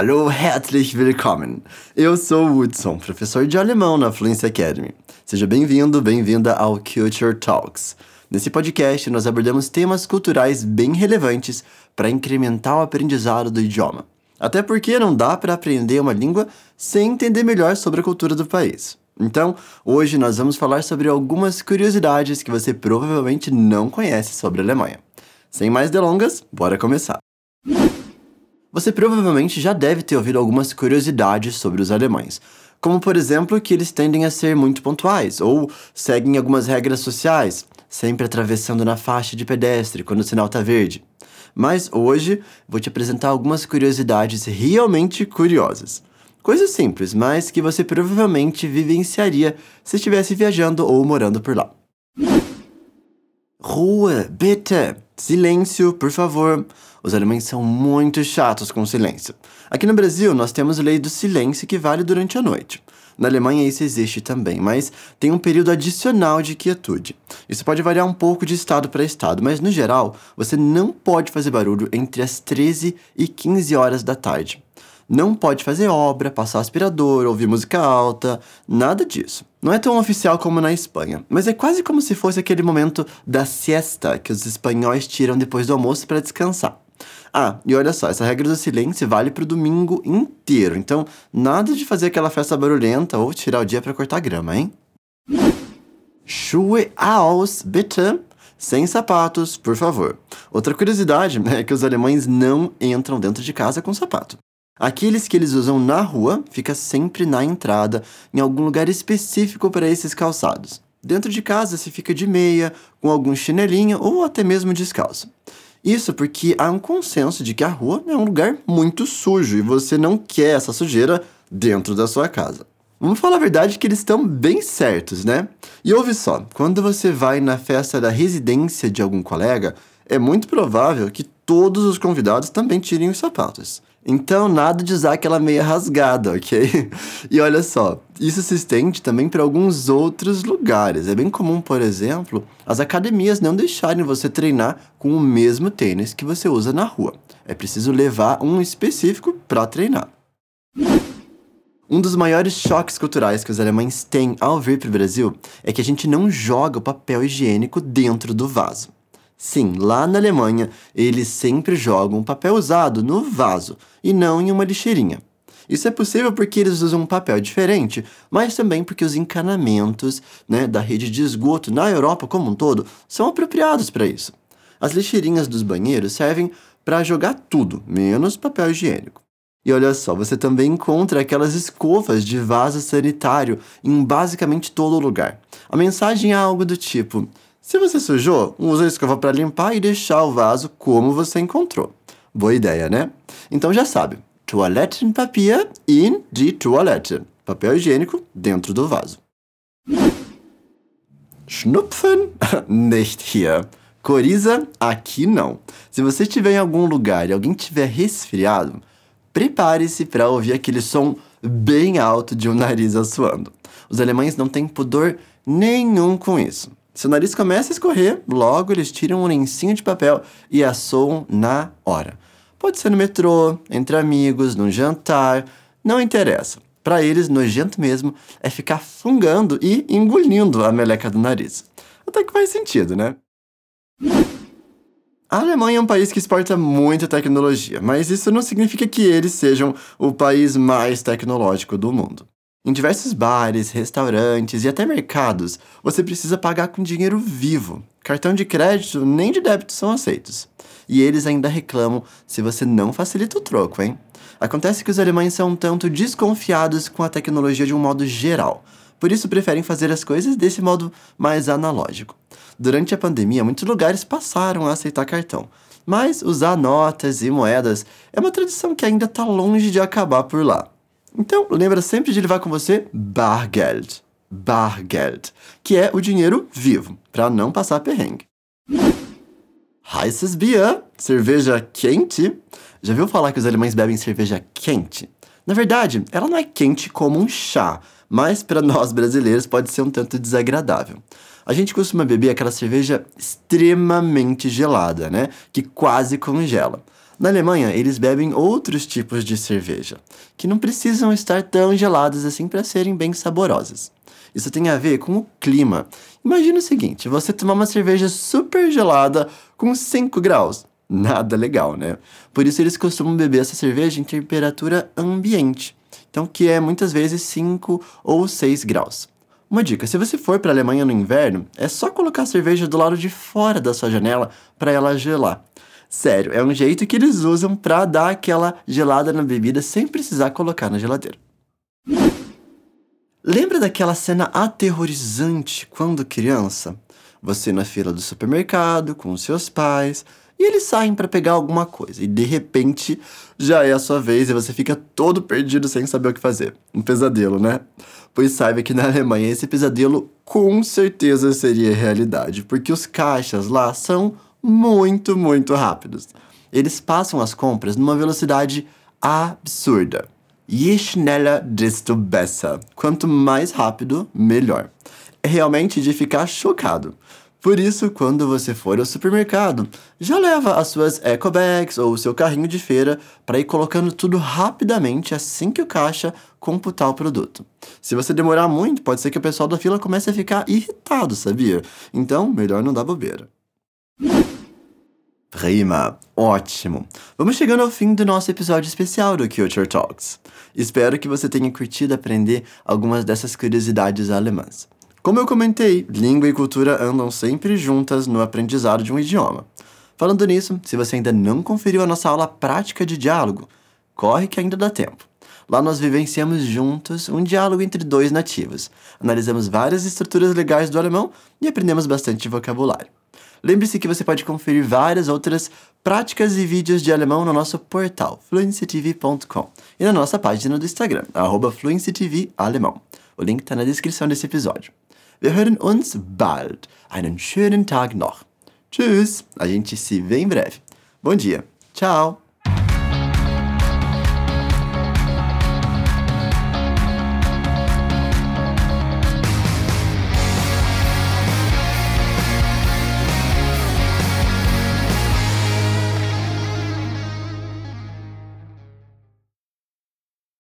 Hallo, herzlich willkommen! Eu sou o Hudson, professor de alemão na Fluency Academy. Seja bem-vindo, bem-vinda ao Culture Talks. Nesse podcast, nós abordamos temas culturais bem relevantes para incrementar o aprendizado do idioma. Até porque não dá para aprender uma língua sem entender melhor sobre a cultura do país. Então, hoje nós vamos falar sobre algumas curiosidades que você provavelmente não conhece sobre a Alemanha. Sem mais delongas, bora começar! Você provavelmente já deve ter ouvido algumas curiosidades sobre os alemães, como por exemplo que eles tendem a ser muito pontuais ou seguem algumas regras sociais, sempre atravessando na faixa de pedestre quando o sinal está verde. Mas hoje vou te apresentar algumas curiosidades realmente curiosas. Coisas simples, mas que você provavelmente vivenciaria se estivesse viajando ou morando por lá. Ruhe, bitte! Silêncio, por favor. Os alemães são muito chatos com silêncio. Aqui no Brasil, nós temos a lei do silêncio que vale durante a noite. Na Alemanha isso existe também, mas tem um período adicional de quietude. Isso pode variar um pouco de estado para estado, mas no geral, você não pode fazer barulho entre as 13 e 15 horas da tarde. Não pode fazer obra, passar aspirador, ouvir música alta, nada disso. Não é tão oficial como na Espanha, mas é quase como se fosse aquele momento da siesta que os espanhóis tiram depois do almoço para descansar. Ah, e olha só, essa regra do silêncio vale pro domingo inteiro, então nada de fazer aquela festa barulhenta ou tirar o dia para cortar grama, hein? Schuhe aus, bitte! Sem sapatos, por favor. Outra curiosidade é que os alemães não entram dentro de casa com sapato. Aqueles que eles usam na rua fica sempre na entrada, em algum lugar específico para esses calçados. Dentro de casa se fica de meia, com algum chinelinho ou até mesmo descalço. Isso porque há um consenso de que a rua é um lugar muito sujo e você não quer essa sujeira dentro da sua casa. Vamos falar a verdade que eles estão bem certos, né? E ouve só, quando você vai na festa da residência de algum colega, é muito provável que todos os convidados também tirem os sapatos. Então, nada de usar aquela meia rasgada, ok? E olha só, isso se estende também para alguns outros lugares. É bem comum, por exemplo, as academias não deixarem você treinar com o mesmo tênis que você usa na rua. É preciso levar um específico para treinar. Um dos maiores choques culturais que os alemães têm ao vir para o Brasil é que a gente não joga o papel higiênico dentro do vaso. Sim, lá na Alemanha, eles sempre jogam papel usado no vaso e não em uma lixeirinha. Isso é possível porque eles usam um papel diferente, mas também porque os encanamentos né, da rede de esgoto na Europa como um todo são apropriados para isso. As lixeirinhas dos banheiros servem para jogar tudo, menos papel higiênico. E olha só, você também encontra aquelas escovas de vaso sanitário em basicamente todo lugar. A mensagem é algo do tipo: se você sujou, usa a escova para limpar e deixar o vaso como você encontrou. Boa ideia, né? Então já sabe, Toilettenpapier in die Toilette. Papel higiênico dentro do vaso. Schnupfen? Nicht hier. Coriza? Aqui não. Se você estiver em algum lugar e alguém estiver resfriado, prepare-se para ouvir aquele som bem alto de um nariz assoando. Os alemães não têm pudor nenhum com isso. Se o nariz começa a escorrer, logo eles tiram um lencinho de papel e assoam na hora. Pode ser no metrô, entre amigos, num jantar, não interessa. Para eles, nojento mesmo é ficar fungando e engolindo a meleca do nariz. Até que faz sentido, né? A Alemanha é um país que exporta muita tecnologia, mas isso não significa que eles sejam o país mais tecnológico do mundo. Em diversos bares, restaurantes e até mercados, você precisa pagar com dinheiro vivo. Cartão de crédito nem de débito são aceitos. E eles ainda reclamam se você não facilita o troco, hein? Acontece que os alemães são um tanto desconfiados com a tecnologia de um modo geral, por isso preferem fazer as coisas desse modo mais analógico. Durante a pandemia, muitos lugares passaram a aceitar cartão, mas usar notas e moedas é uma tradição que ainda está longe de acabar por lá. Então, lembra sempre de levar com você Bargeld. Bargeld, que é o dinheiro vivo, para não passar perrengue. Heißes Bier, cerveja quente. Já viu falar que os alemães bebem cerveja quente? Na verdade, ela não é quente como um chá, mas para nós brasileiros pode ser um tanto desagradável. A gente costuma beber aquela cerveja extremamente gelada, né? Que quase congela. Na Alemanha, eles bebem outros tipos de cerveja, que não precisam estar tão geladas assim para serem bem saborosas. Isso tem a ver com o clima. Imagina o seguinte: você tomar uma cerveja super gelada com 5 graus. Nada legal, né? Por isso eles costumam beber essa cerveja em temperatura ambiente, então que é muitas vezes 5 ou 6 graus. Uma dica: se você for para a Alemanha no inverno, é só colocar a cerveja do lado de fora da sua janela para ela gelar. Sério, é um jeito que eles usam para dar aquela gelada na bebida sem precisar colocar na geladeira. Lembra daquela cena aterrorizante quando criança? Você na fila do supermercado com seus pais e eles saem para pegar alguma coisa e de repente já é a sua vez e você fica todo perdido sem saber o que fazer. Um pesadelo, né? Pois saiba que na Alemanha esse pesadelo com certeza seria realidade, porque os caixas lá são muito, muito rápidos. Eles passam as compras numa velocidade absurda. Je schneller, desto besser. Quanto mais rápido, melhor. É realmente de ficar chocado. Por isso, quando você for ao supermercado, já leva as suas eco bags ou o seu carrinho de feira para ir colocando tudo rapidamente assim que o caixa computar o produto. Se você demorar muito, pode ser que o pessoal da fila comece a ficar irritado, sabia? Então, melhor não dar bobeira. Prima, ótimo! Vamos chegando ao fim do nosso episódio especial do Culture Talks. Espero que você tenha curtido aprender algumas dessas curiosidades alemãs. Como eu comentei, língua e cultura andam sempre juntas no aprendizado de um idioma. Falando nisso, se você ainda não conferiu a nossa aula prática de diálogo, corre que ainda dá tempo. Lá nós vivenciamos juntos um diálogo entre dois nativos, analisamos várias estruturas legais do alemão e aprendemos bastante vocabulário. Lembre-se que você pode conferir várias outras práticas e vídeos de alemão no nosso portal fluencytv.com e na nossa página do Instagram, fluencytvalemão. O link está na descrição desse episódio. Wir hören uns bald. Einen schönen Tag noch. Tschüss. A gente se vê em breve. Bom dia. Tchau.